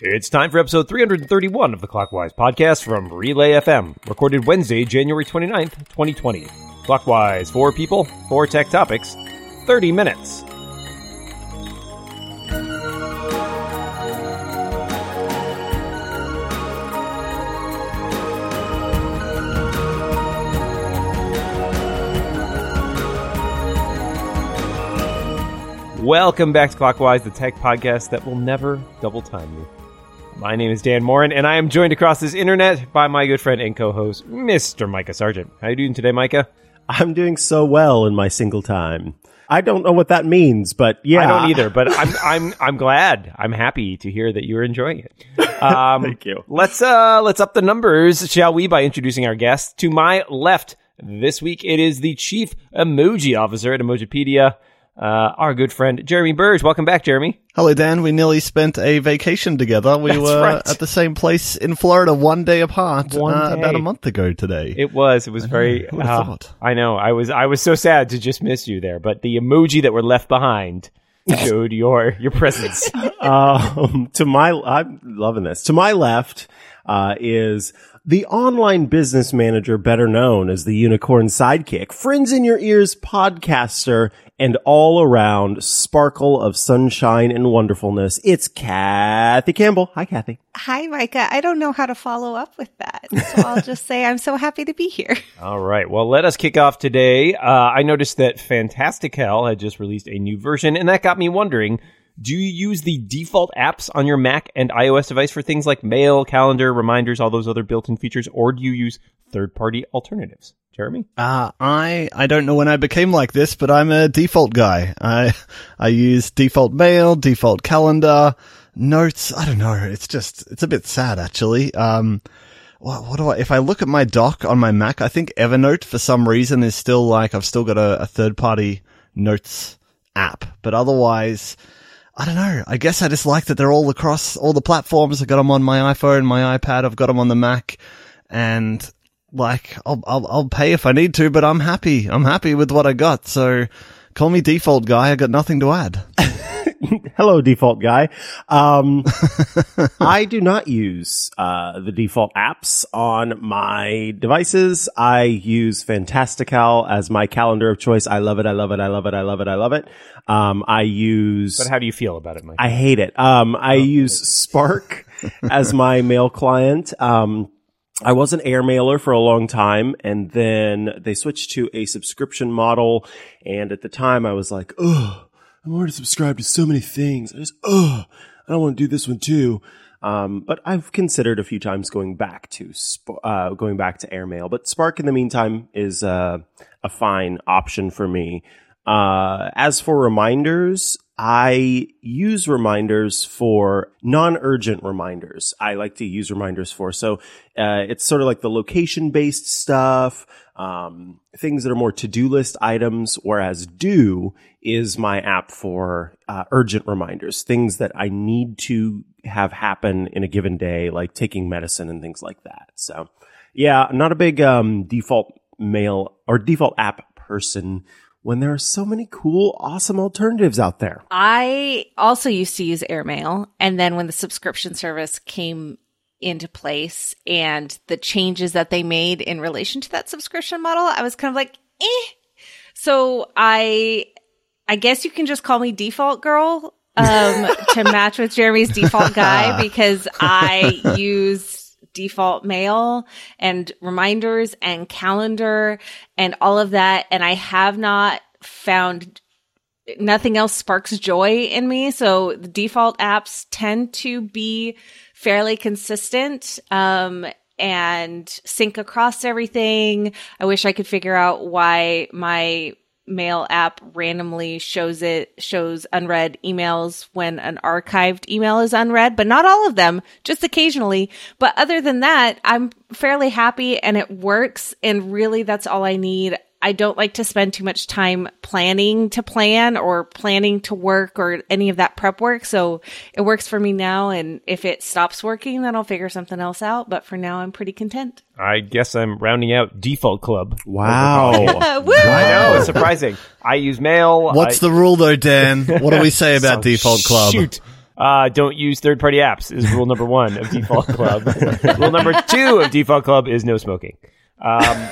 It's time for episode 331 of the Clockwise podcast from Relay FM, recorded Wednesday, January 29th, 2020. Clockwise, four people, four tech topics, 30 minutes. Welcome back to Clockwise, the tech podcast that will never double time you. My name is Dan Moren, and I am joined across this internet by my good friend and co-host, Mr. Mikah Sargent. How are you doing today, Mikah? I'm doing so well in my single time. I don't know what that means, but yeah, I don't either, but I'm I'm I'm glad. I'm happy to hear that you're enjoying it. Um, Thank you. Let's uh let's up the numbers, shall we? By introducing our guest to my left this week, it is the chief emoji officer at Emojipedia, uh, our good friend Jeremy Burge. Welcome back, Jeremy. Hello, Dan. We nearly spent a vacation together. We That's were right. at the same place in Florida one day apart One uh, day. about a month ago today. It was. It was very. who uh, thought? I know. I was. I was so sad to just miss you there. But the emoji that were left behind showed your your presence. um, to my, I'm loving this. To my left, uh, is the online business manager, better known as the unicorn sidekick, friends in your ears podcaster, and all around sparkle of sunshine and wonderfulness. It's Kathy Campbell. Hi, Kathy. Hi, Mikah. I don't know how to follow up with that. So I'll just say I'm so happy to be here. All right. Well, let us kick off today. Uh, I noticed that Fantastic Fantastical had just released a new version, and that got me wondering. Do you use the default apps on your Mac and iOS device for things like mail, calendar, reminders, all those other built-in features, or do you use third-party alternatives? Jeremy? Uh, I I don't know when I became like this, but I'm a default guy. I I use default mail, default calendar, notes. I don't know. It's just it's a bit sad actually. Um, what, what do I? If I look at my dock on my Mac, I think Evernote for some reason is still like I've still got a, a third party notes app, but otherwise. I don't know. I guess I just like that they're all across all the platforms. I've got them on my iPhone, my iPad. I've got them on the Mac, and like I'll, I'll I'll pay if I need to, but I'm happy. I'm happy with what I got. So call me default guy. I got nothing to add. Hello, default guy. Um, I do not use uh, the default apps on my devices. I use Fantastical as my calendar of choice. I love it. I love it. I love it. I love it. I love it. Um, I use. But how do you feel about it, Mike? I hate it. Um, I use Spark as my mail client. Um, I was an airmailer for a long time and then they switched to a subscription model. And at the time I was like, ugh, I'm already subscribed to so many things. I just, ugh, I don't want to do this one too. Um, but I've considered a few times going back to, uh, going back to airmail, but Spark in the meantime is, uh, a fine option for me. Uh, as for reminders, I use reminders for non-urgent reminders. I like to use reminders for. So, uh, it's sort of like the location based stuff, um, things that are more to-Due list items, whereas do is my app for, uh, urgent reminders, things that I need to have happen in a given day, like taking medicine and things like that. So, yeah, not a big, um, default mail or default app person when there are so many cool, awesome alternatives out there. I also used to use Airmail. And then when the subscription service came into place and the changes that they made in relation to that subscription model, I was kind of like, eh. So I, I guess you can just call me default girl, um, to match with Jeremy's default guy because I use default mail and reminders and calendar and all of that. And I have not found nothing else sparks joy in me. So the default apps tend to be fairly consistent. Um, and sync across everything. I wish I could figure out why my mail app randomly shows it shows unread emails when an archived email is unread, but not all of them, just occasionally. But other than that, I'm fairly happy and it works and really that's all I need. I don't like to spend too much time planning to plan or planning to work or any of that prep work. So it works for me now. And if it stops working, then I'll figure something else out. But for now, I'm pretty content. I guess I'm rounding out default club. Wow. Woo! I know it's surprising. I use mail. What's I, the rule though, Dan? What do we say about So default club? Shoot. Uh, don't use third party apps is rule number one of Default Club. rule number two of Default Club is no smoking. Um,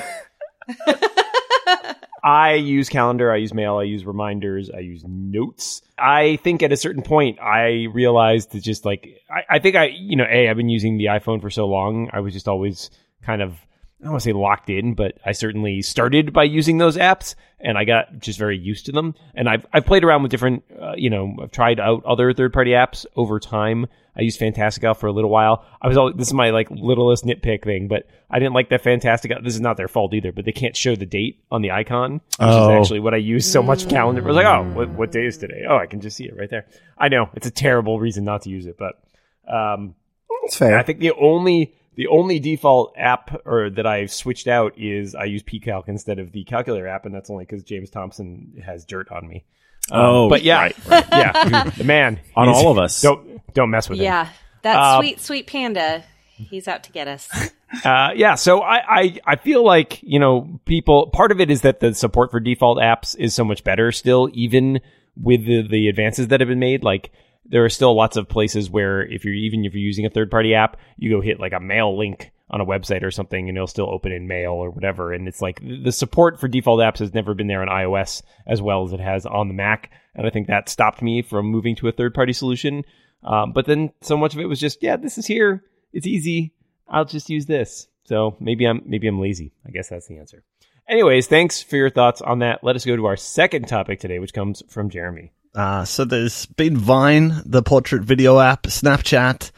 I use calendar, I use mail, I use reminders, I use notes. I think at a certain point, I realized that just like, I, I think I, you know, A, I've been using the iPhone for so long, I was just always kind of, I don't want to say locked in, but I certainly started by using those apps and I got just very used to them. And I've, I've played around with different, uh, you know, I've tried out other third party apps over time. I used Fantastical for a little while. I was always, this is my like littlest nitpick thing, but I didn't like that Fantastical. This is not their fault either, but they can't show the date on the icon, which Oh. is actually what I use so much calendar. I was like, oh, what, what day is today? Oh, I can just see it right there. I know it's a terrible reason not to use it, but, um, It's fair. I think the only the only default app or that I've switched out is I use pCalc instead of the calculator app, and that's only because James Thompson has dirt on me. Um, Oh, but yeah, right, yeah, the man On all of us. Don't don't mess with him. Yeah. That Uh, sweet, sweet panda. He's out to get us. Uh, yeah, so I, I I feel like you know people. Part of it is that the support for default apps is so much better still, even with the the advances that have been made. Like there are still lots of places where if you're even if you're using a third party app, you go hit like a mail link on a website or something, and it'll still open in mail or whatever. And it's like the support for default apps has never been there on iOS as well as it has on the Mac, and I think that stopped me from moving to a third party solution. Um, but then so much of it was just yeah, this is here, it's easy. I'll just use this. So maybe I'm maybe I'm lazy. I guess that's the answer. Anyways, thanks for your thoughts on that. Let us go to our second topic today, which comes from Jeremy. Uh, so there's been Vine, the portrait video app, Snapchat,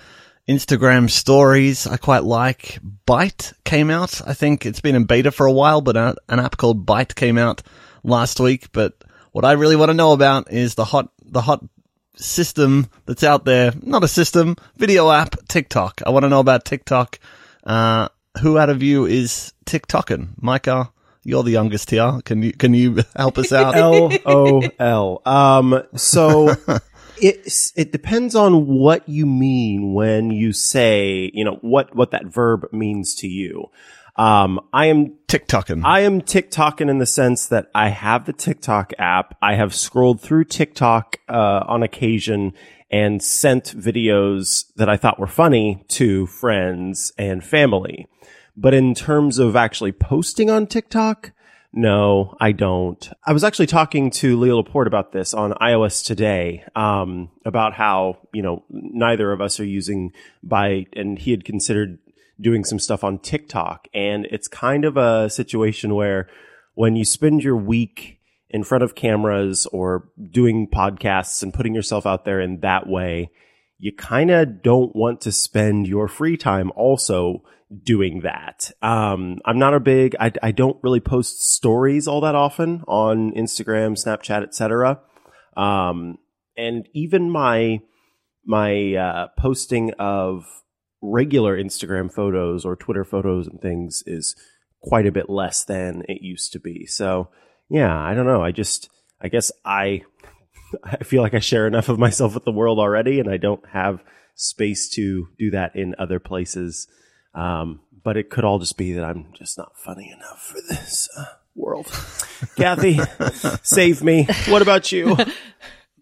Instagram stories. I quite like. Byte came out. I think it's been in beta for a while, but a, an app called Byte came out last week. But what I really want to know about is the hot, the hot system that's out there. Not a system, video app, TikTok. I want to know about TikTok. Uh, who out of you is TikToking? Mikah, you're the youngest here. Can you, can you help us out? L O L. Um, so it it depends on what you mean when you say, you know, what what that verb means to you. Um, I am TikToking. I am TikToking in the sense that I have the TikTok app. I have scrolled through TikTok uh, on occasion and sent videos that I thought were funny to friends and family. But in terms of actually posting on TikTok, no, I don't. I was actually talking to Leo Laporte about this on iOS today, um, about how, you know, neither of us are using Byte and he had considered doing some stuff on TikTok. And it's kind of a situation where when you spend your week in front of cameras or doing podcasts and putting yourself out there in that way, you kind of don't want to spend your free time also doing that. Um, I'm not a big, I, I don't really post stories all that often on Instagram, Snapchat, etc. Um, and even my, my, uh, posting of regular Instagram photos or Twitter photos and things is quite a bit less than it used to be. So yeah, I don't know. I just, I guess I, I feel like I share enough of myself with the world already and I don't have space to do that in other places. Um, but it could all just be that I'm just not funny enough for this uh, world. Kathy, save me. What about you?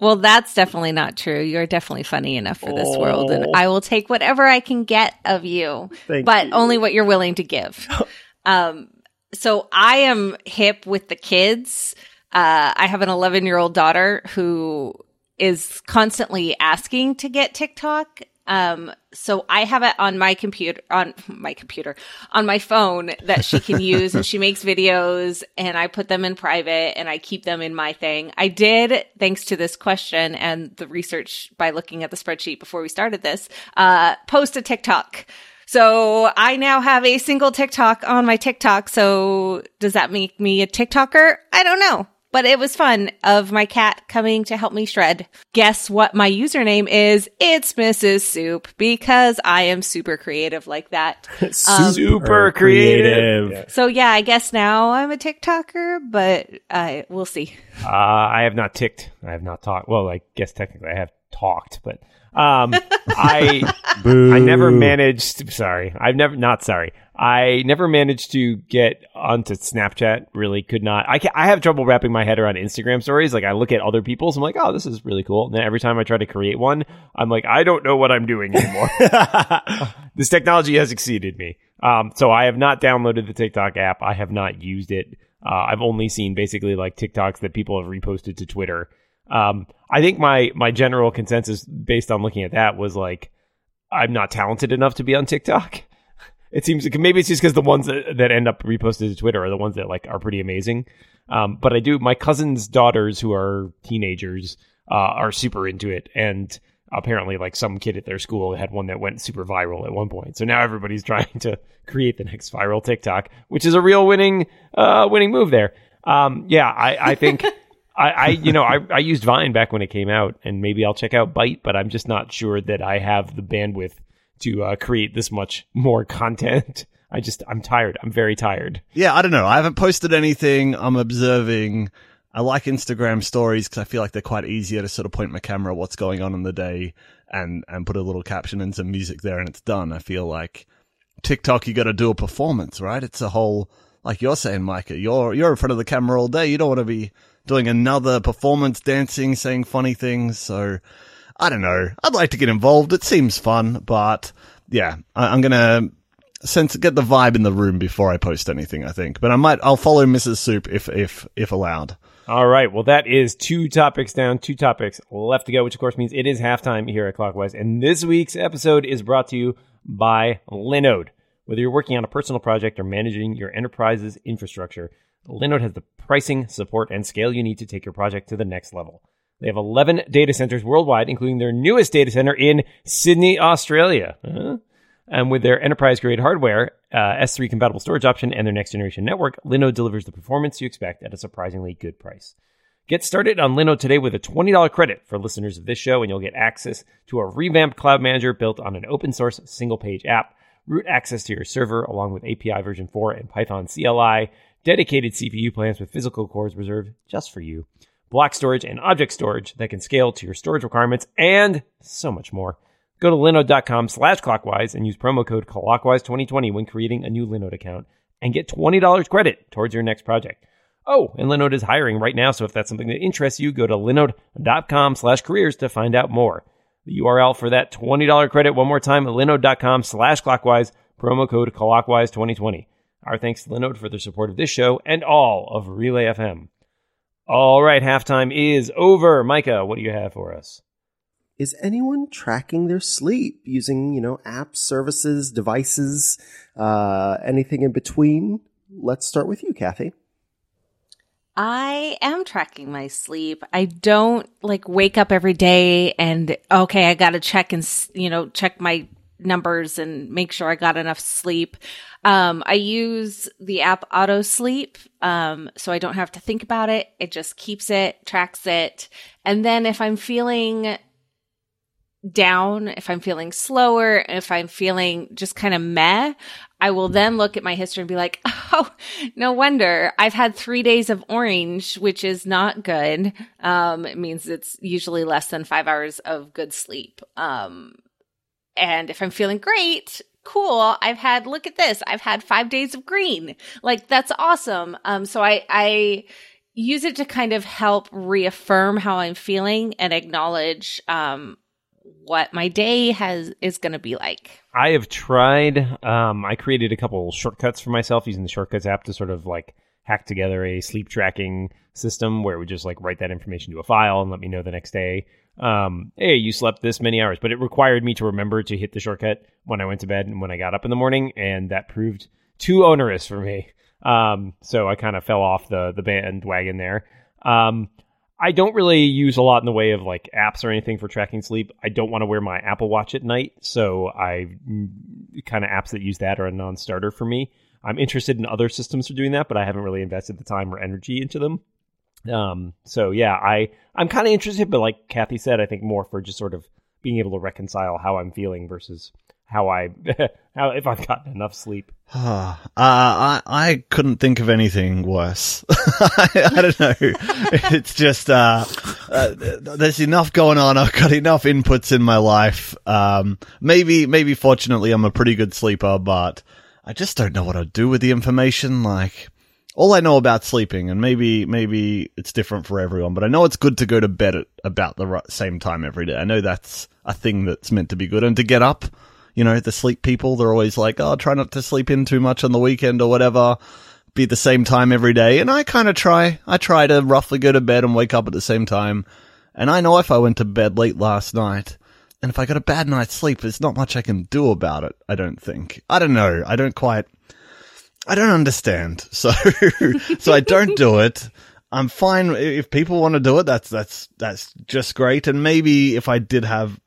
Well, that's definitely not true. You're definitely funny enough for this world, and Oh. I will take whatever I can get of you, Thank but you. only what you're willing to give. um, so I am hip with the kids. Uh, I have an 11 year old daughter who is constantly asking to get TikTok. Um, so I have it on my computer, on my computer, on my phone that she can use and she makes videos and I put them in private and I keep them in my thing. I did, thanks to this question and the research by looking at the spreadsheet before we started this, uh, post a TikTok. So I now have a single TikTok on my TikTok. So does that make me a TikToker? I don't know. But it was fun of my cat coming to help me shred. Guess what my username is? It's Mrs. Soup because I am super creative like that. Super creative. So yeah, I guess now I'm a TikToker, but uh, we'll see. Uh, I have not ticked. I have not talked. Well, I guess technically I have talked, but um, I I never managed. Sorry, I've never not sorry. I never managed to get onto Snapchat. Really, could not. I I have trouble wrapping my head around Instagram stories. Like I look at other people's, I'm like, oh, this is really cool. And then every time I try to create one, I'm like, I don't know what I'm doing anymore. this technology has exceeded me. Um, so I have not downloaded the TikTok app. I have not used it. Uh, I've only seen basically like TikToks that people have reposted to Twitter. Um, I think my my general consensus based on looking at that was like I'm not talented enough to be on TikTok. It seems maybe it's just because the ones that, that end up reposted to Twitter are the ones that like are pretty amazing. Um, but I do my cousin's daughters who are teenagers uh, are super into it, and apparently like some kid at their school had one that went super viral at one point. So now everybody's trying to create the next viral TikTok, which is a real winning uh, winning move there. Um, yeah, I, I think. I, I, you know, I, I used Vine back when it came out, and maybe I'll check out Byte, but I'm just not sure that I have the bandwidth to uh, create this much more content. I just, I'm tired. I'm very tired. Yeah, I don't know. I haven't posted anything. I'm observing. I like Instagram stories because I feel like they're quite easier to sort of point my camera what's going on in the day and, and put a little caption and some music there and it's done. I feel like TikTok, you got to do a performance, right? It's a whole, like you're saying, Mikah, you're, you're in front of the camera all day. You don't want to be doing another performance dancing, saying funny things. So I don't know. I'd like to get involved. It seems fun, but yeah, I, am gonna sense get the vibe in the room before I post anything. I think, but I might. I'll follow Mrs. Soup if if if allowed. All right. Well, that is two topics down, two topics left to go, which of course means it is halftime here at Clockwise. And this week's episode is brought to you by Linode. Whether you're working on a personal project or managing your enterprise's infrastructure, Linode has the pricing, support, and scale you need to take your project to the next level. They have 11 data centers worldwide, including their newest data center in Sydney, Australia. Uh-huh. And with their enterprise grade hardware, uh, S3 compatible storage option, and their next generation network, Linode delivers the performance you expect at a surprisingly good price. Get started on Linode today with a $20 credit for listeners of this show, and you'll get access to a revamped cloud manager built on an open source single page app, root access to your server along with API version 4 and Python CLI, dedicated CPU plans with physical cores reserved just for you block storage, and object storage that can scale to your storage requirements, and so much more. Go to linode.com slash clockwise and use promo code clockwise2020 when creating a new Linode account and get $20 credit towards your next project. Oh, and Linode is hiring right now, so if that's something that interests you, go to linode.com slash careers to find out more. The URL for that $20 credit, one more time, linode.com slash clockwise, promo code clockwise2020. Our thanks to Linode for their support of this show and all of Relay FM. All right, halftime is over. Mikah, what do you have for us? Is anyone tracking their sleep using, you know, apps, services, devices, uh, anything in between? Let's start with you, Kathy. I am tracking my sleep. I don't like wake up every day and okay, I got to check and you know, check my numbers and make sure I got enough sleep. Um, I use the app Auto Sleep, um, so I don't have to think about it. It just keeps it, tracks it. And then if I'm feeling down, if I'm feeling slower, if I'm feeling just kind of meh, I will then look at my history and be like, oh, no wonder I've had three days of orange, which is not good. Um, it means it's usually less than five hours of good sleep. Um, and if I'm feeling great, cool. I've had, look at this. I've had five days of green. Like that's awesome. Um, so I, I use it to kind of help reaffirm how I'm feeling and acknowledge, um, what my day has is going to be like. I have tried. Um, I created a couple shortcuts for myself using the shortcuts app to sort of like hack together a sleep tracking system where it would just like write that information to a file and let me know the next day um, hey, you slept this many hours, but it required me to remember to hit the shortcut when I went to bed and when I got up in the morning, and that proved too onerous for me. Um, so I kind of fell off the the bandwagon there. Um, I don't really use a lot in the way of like apps or anything for tracking sleep. I don't want to wear my Apple Watch at night, so I mm, kind of apps that use that are a non-starter for me. I'm interested in other systems for doing that, but I haven't really invested the time or energy into them. Um, so yeah, I I'm kind of interested, but like Kathy said, I think more for just sort of being able to reconcile how I'm feeling versus how I how if I've gotten enough sleep. uh, I I couldn't think of anything worse. I, I don't know. It's just uh, uh, there's enough going on. I've got enough inputs in my life. Um, maybe maybe fortunately I'm a pretty good sleeper, but I just don't know what I'd do with the information. Like all I know about sleeping, and maybe maybe it's different for everyone, but I know it's good to go to bed at about the right, same time every day. I know that's a thing that's meant to be good, and to get up. You know, the sleep people, they're always like, oh, try not to sleep in too much on the weekend or whatever. Be the same time every day. And I kind of try. I try to roughly go to bed and wake up at the same time. And I know if I went to bed late last night, and if I got a bad night's sleep, there's not much I can do about it, I don't think. I don't know. I don't quite, I don't understand. So, so I don't do it. I'm fine if people want to do it. That's, that's, that's just great. And maybe if I did have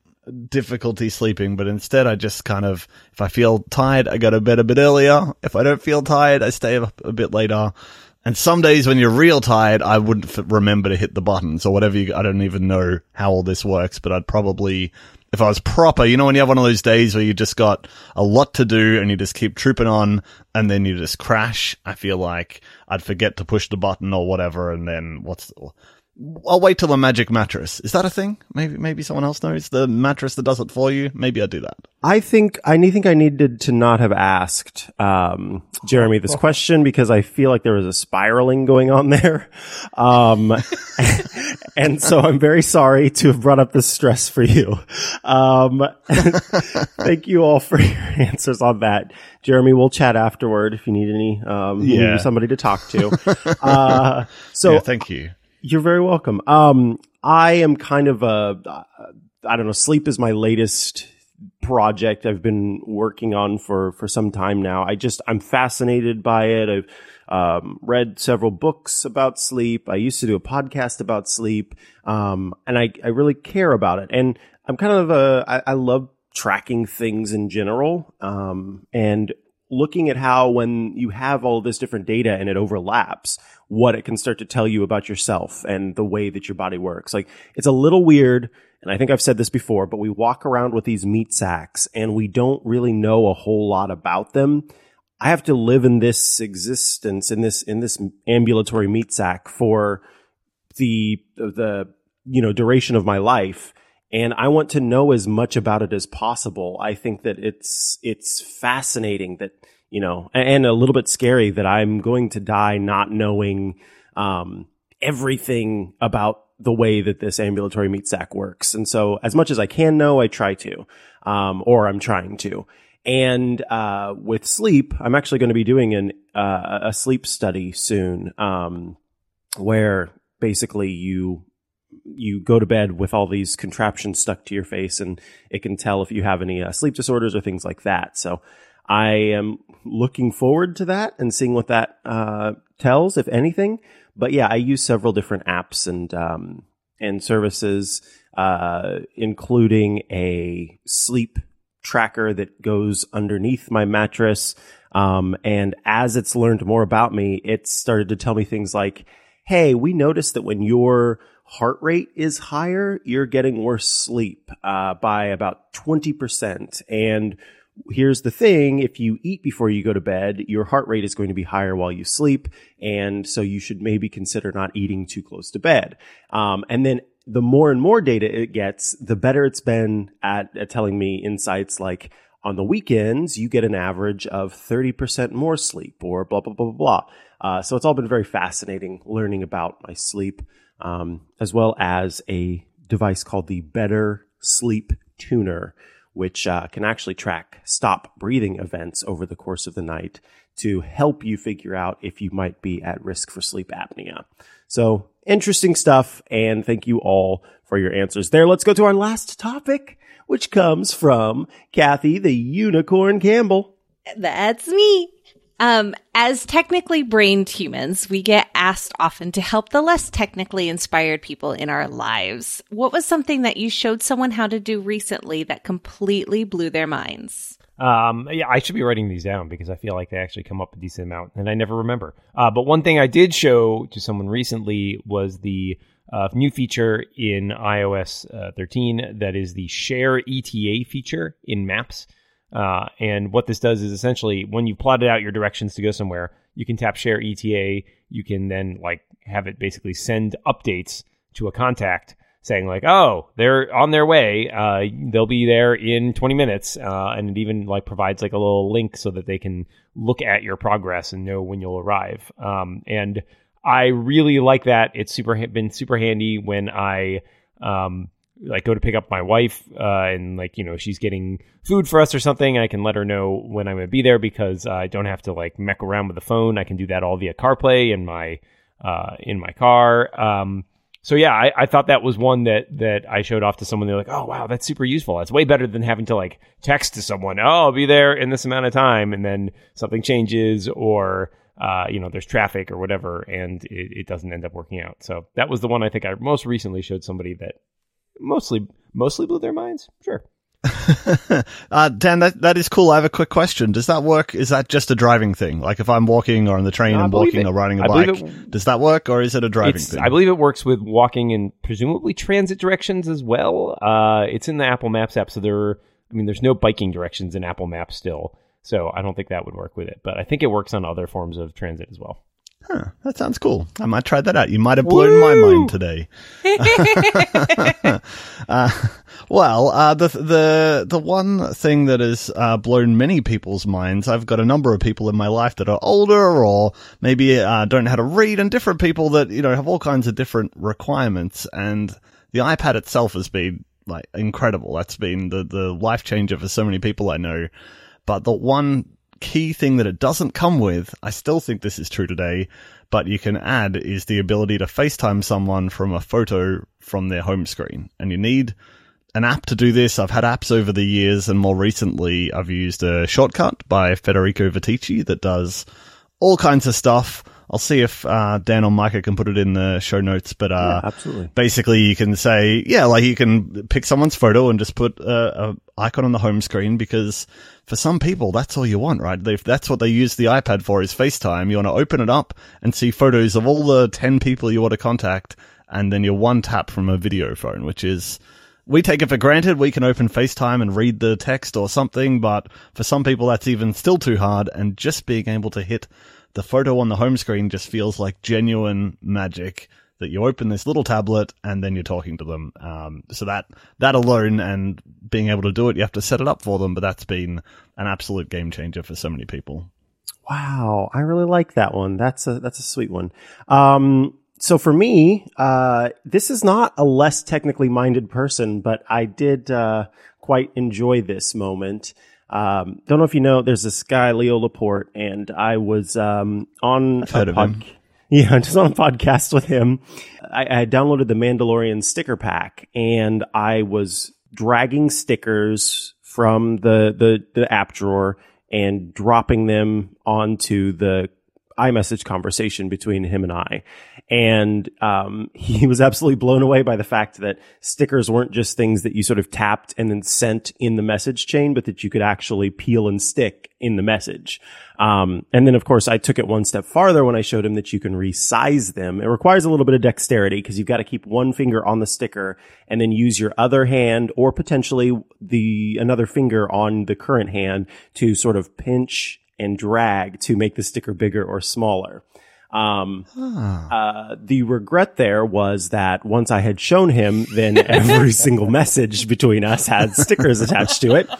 difficulty sleeping, but instead I just kind of, if I feel tired, I go to bed a bit earlier. If I don't feel tired, I stay up a bit later. And some days when you're real tired, I wouldn't remember to hit the buttons or whatever. You, I don't even know how all this works, but I'd probably, if I was proper, you know, when you have one of those days where you just got a lot to do and you just keep trooping on and then you just crash, I feel like I'd forget to push the button or whatever. And then what's, I'll wait till the magic mattress. Is that a thing? Maybe, maybe someone else knows the mattress that does it for you. Maybe I do that. I think I think I needed to not have asked um, Jeremy this question because I feel like there was a spiraling going on there, um, and so I'm very sorry to have brought up this stress for you. Um, thank you all for your answers on that, Jeremy. We'll chat afterward if you need any, um, Yeah. need somebody to talk to. Uh, so yeah, thank you. You're very welcome. Um, I am kind of a, I don't know, sleep is my latest project I've been working on for, for some time now. I just, I'm fascinated by it. I've, um, read several books about sleep. I used to do a podcast about sleep. Um, and I, I really care about it. And I'm kind of a, I, I love tracking things in general. Um, and looking at how when you have all this different data and it overlaps, what it can start to tell you about yourself and the way that your body works. Like it's a little weird. And I think I've said this before, but we walk around with these meat sacks and we don't really know a whole lot about them. I have to live in this existence in this, in this ambulatory meat sack for the, the, you know, duration of my life and I want to know as much about it as possible. I think that it's it's fascinating that you know, and, a little bit scary that I'm going to die not knowing um, everything about the way that this ambulatory meat sack works. And so, as much as I can know, I try to, um, or I'm trying to. And uh, with sleep, I'm actually going to be doing an uh, a sleep study soon, um, where basically you you go to bed with all these contraptions stuck to your face and it can tell if you have any uh, sleep disorders or things like that. So I am looking forward to that and seeing what that uh, tells, if anything. But yeah, I use several different apps and um, and services, uh, including a sleep tracker that goes underneath my mattress. Um, and as it's learned more about me, it's started to tell me things like, "Hey, we noticed that when your heart rate is higher, you're getting worse sleep uh, by about 20%. And here's the thing if you eat before you go to bed, your heart rate is going to be higher while you sleep. And so you should maybe consider not eating too close to bed. Um, and then the more and more data it gets, the better it's been at, at telling me insights like, on the weekends, you get an average of 30% more sleep or blah, blah, blah, blah, blah. Uh, so it's all been very fascinating learning about my sleep um, as well as a device called the Better Sleep Tuner, which uh, can actually track stop breathing events over the course of the night to help you figure out if you might be at risk for sleep apnea. So interesting stuff, and thank you all for your answers there. Let's go to our last topic, which comes from Kathy the Unicorn Campbell. That's me. Um, as technically brained humans, we get asked often to help the less technically inspired people in our lives. What was something that you showed someone how to do recently that completely blew their minds? Um, yeah, I should be writing these down because I feel like they actually come up a decent amount, and I never remember. Uh, but one thing I did show to someone recently was the uh, new feature in iOS uh, 13 that is the Share ETA feature in Maps. Uh, and what this does is essentially when you've plotted out your directions to go somewhere, you can tap share ETA. You can then like have it basically send updates to a contact saying like, oh, they're on their way. Uh, they'll be there in 20 minutes. Uh, and it even like provides like a little link so that they can look at your progress and know when you'll arrive. Um, and I really like that. It's super been super handy when I um, like go to pick up my wife uh, and like you know she's getting food for us or something. I can let her know when I'm gonna be there because I don't have to like meck around with the phone. I can do that all via CarPlay in my uh, in my car. Um, so yeah, I, I, thought that was one that that I showed off to someone. They're like, "Oh wow, that's super useful. That's way better than having to like text to someone. Oh, I'll be there in this amount of time, and then something changes or uh, you know there's traffic or whatever, and it, it, doesn't end up working out. So that was the one I think I most recently showed somebody that mostly mostly blew their minds. Sure. uh, Dan, that that is cool. I have a quick question. Does that work? Is that just a driving thing? Like if I'm walking or on the train no, and walking it. or riding a I bike, it, does that work, or is it a driving thing? I believe it works with walking and presumably transit directions as well. Uh, it's in the Apple Maps app, so there. Are, I mean, there's no biking directions in Apple Maps still, so I don't think that would work with it. But I think it works on other forms of transit as well. Huh, that sounds cool. I might try that out. You might have blown Woo! my mind today. uh, well, uh, the the the one thing that has uh, blown many people's minds. I've got a number of people in my life that are older, or maybe uh, don't know how to read, and different people that you know have all kinds of different requirements. And the iPad itself has been like incredible. That's been the the life changer for so many people I know. But the one key thing that it doesn't come with, I still think this is true today, but you can add is the ability to FaceTime someone from a photo from their home screen. And you need an app to do this. I've had apps over the years, and more recently, I've used a shortcut by Federico Viticci that does all kinds of stuff. I'll see if uh, Dan or Mikah can put it in the show notes. But uh, yeah, absolutely, basically, you can say, yeah, like you can pick someone's photo and just put a, a, icon on the home screen because for some people, that's all you want, right? If that's what they use the iPad for is FaceTime. You want to open it up and see photos of all the ten people you want to contact, and then you're one tap from a video phone, which is we take it for granted. We can open FaceTime and read the text or something, but for some people, that's even still too hard. And just being able to hit the photo on the home screen just feels like genuine magic that you open this little tablet and then you're talking to them. Um, so that that alone and being able to do it, you have to set it up for them. But that's been an absolute game changer for so many people. Wow, I really like that one. That's a that's a sweet one. Um, so for me, uh, this is not a less technically minded person, but I did uh, quite enjoy this moment. Um, don't know if you know, there's this guy, Leo Laporte, and I was um, on I've heard pod-. Yeah, just on a podcast with him. I, I downloaded the Mandalorian sticker pack, and I was dragging stickers from the, the, the app drawer and dropping them onto the iMessage conversation between him and I. And um, he was absolutely blown away by the fact that stickers weren't just things that you sort of tapped and then sent in the message chain, but that you could actually peel and stick in the message. Um, and then, of course, I took it one step farther when I showed him that you can resize them. It requires a little bit of dexterity because you've got to keep one finger on the sticker and then use your other hand or potentially the another finger on the current hand to sort of pinch and drag to make the sticker bigger or smaller. Um, huh. uh, the regret there was that once I had shown him, then every single message between us had stickers attached to it.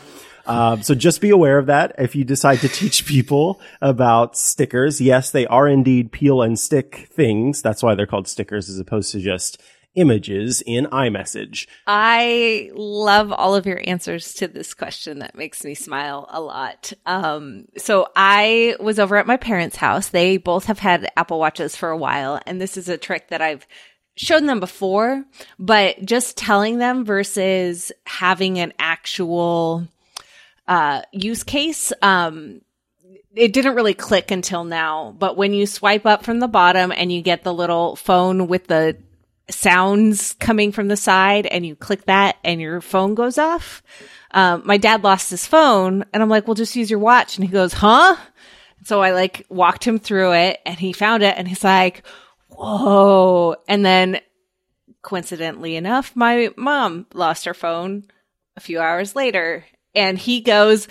Um, so just be aware of that. If you decide to teach people about stickers, yes, they are indeed peel and stick things. That's why they're called stickers as opposed to just images in iMessage. I love all of your answers to this question. That makes me smile a lot. Um, so I was over at my parents' house. They both have had Apple Watches for a while, and this is a trick that I've shown them before, but just telling them versus having an actual uh, use case. Um, it didn't really click until now, but when you swipe up from the bottom and you get the little phone with the sounds coming from the side and you click that and your phone goes off. Um, my dad lost his phone and I'm like, well, just use your watch. And he goes, huh? So I like walked him through it and he found it and he's like, whoa. And then coincidentally enough, my mom lost her phone a few hours later and he goes,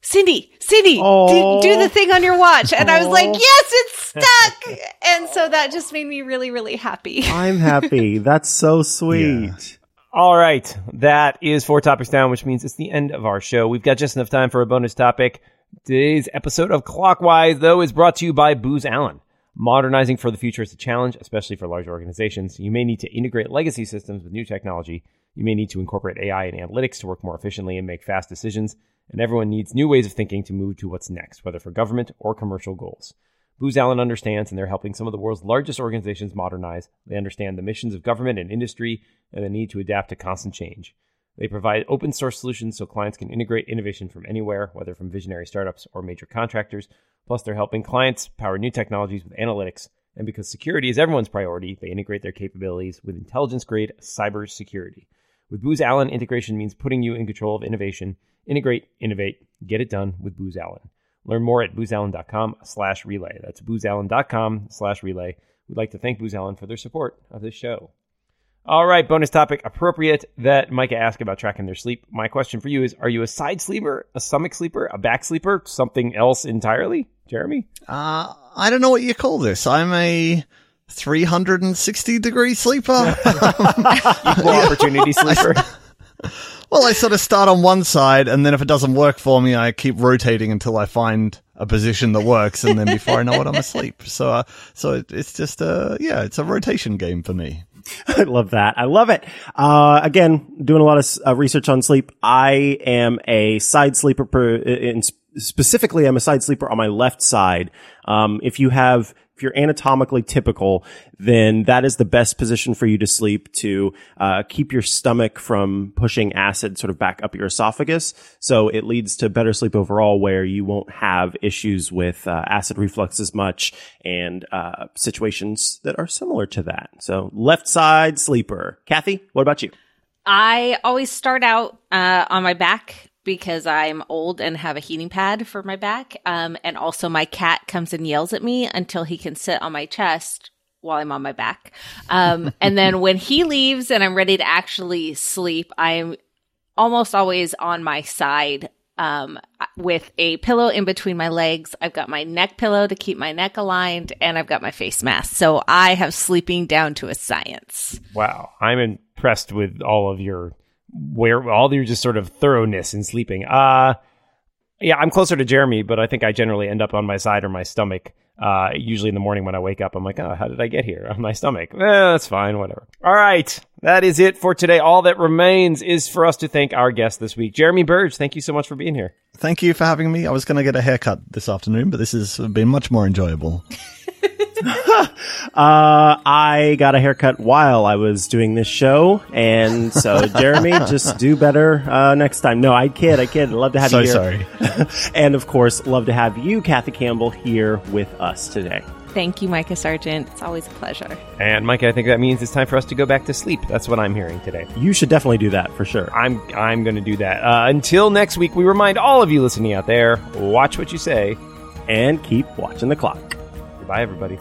Cindy, Cindy, do, do the thing on your watch. And I was like, yes, it's stuck. and so that just made me really, really happy. I'm happy. That's so sweet. All right. That is four topics down, which means it's the end of our show. We've got just enough time for a bonus topic. Today's episode of Clockwise, though, is brought to you by Booz Allen. Modernizing for the future is a challenge, especially for large organizations. You may need to integrate legacy systems with new technology. You may need to incorporate AI and analytics to work more efficiently and make fast decisions. And everyone needs new ways of thinking to move to what's next, whether for government or commercial goals. Booz Allen understands, and they're helping some of the world's largest organizations modernize. They understand the missions of government and industry and the need to adapt to constant change. They provide open source solutions so clients can integrate innovation from anywhere, whether from visionary startups or major contractors. Plus, they're helping clients power new technologies with analytics. And because security is everyone's priority, they integrate their capabilities with intelligence grade cybersecurity. With Booz Allen, integration means putting you in control of innovation. Integrate, innovate, get it done with Booz Allen. Learn more at boozallen.com slash relay. That's boozallen.com slash relay. We'd like to thank Booz Allen for their support of this show. All right, bonus topic appropriate that Mikah asked about tracking their sleep. My question for you is Are you a side sleeper, a stomach sleeper, a back sleeper, something else entirely? Jeremy? Uh, I don't know what you call this. I'm a 360 degree sleeper. Equal opportunity sleeper? well, I sort of start on one side, and then if it doesn't work for me, I keep rotating until I find a position that works, and then before I know it, I'm asleep. So, uh, so it, it's just a yeah, it's a rotation game for me. I love that. I love it. Uh, again, doing a lot of uh, research on sleep. I am a side sleeper. Per, in, specifically, I'm a side sleeper on my left side. Um, if you have, if you're anatomically typical, then that is the best position for you to sleep to uh, keep your stomach from pushing acid sort of back up your esophagus. So it leads to better sleep overall, where you won't have issues with uh, acid reflux as much and uh, situations that are similar to that. So left side sleeper. Kathy, what about you? I always start out uh, on my back because I'm old and have a heating pad for my back. Um, and also, my cat comes and yells at me until he can sit on my chest while I'm on my back. Um, and then when he leaves and I'm ready to actually sleep, I'm almost always on my side um, with a pillow in between my legs. I've got my neck pillow to keep my neck aligned, and I've got my face mask. So I have sleeping down to a science. Wow. I'm impressed with all of your where all your just sort of thoroughness in sleeping. Uh yeah, I'm closer to Jeremy, but I think I generally end up on my side or my stomach. Uh, usually in the morning when I wake up, I'm like, oh, how did I get here? On my stomach. Eh, that's fine, whatever. All right. That is it for today. All that remains is for us to thank our guest this week. Jeremy Burge, thank you so much for being here. Thank you for having me. I was going to get a haircut this afternoon, but this has been much more enjoyable. Uh, I got a haircut while I was doing this show, and so Jeremy, just do better uh, next time. No, I kid, I kid. Love to have So you here. sorry. and of course, love to have you, Kathy Campbell, here with us today. Thank you, Mikah Sargent. It's always a pleasure. And Mikah, I think that means it's time for us to go back to sleep. That's what I'm hearing today. You should definitely do that for sure. I'm I'm going to do that. Uh, until next week, we remind all of you listening out there: watch what you say. And keep watching the clock. Goodbye, everybody.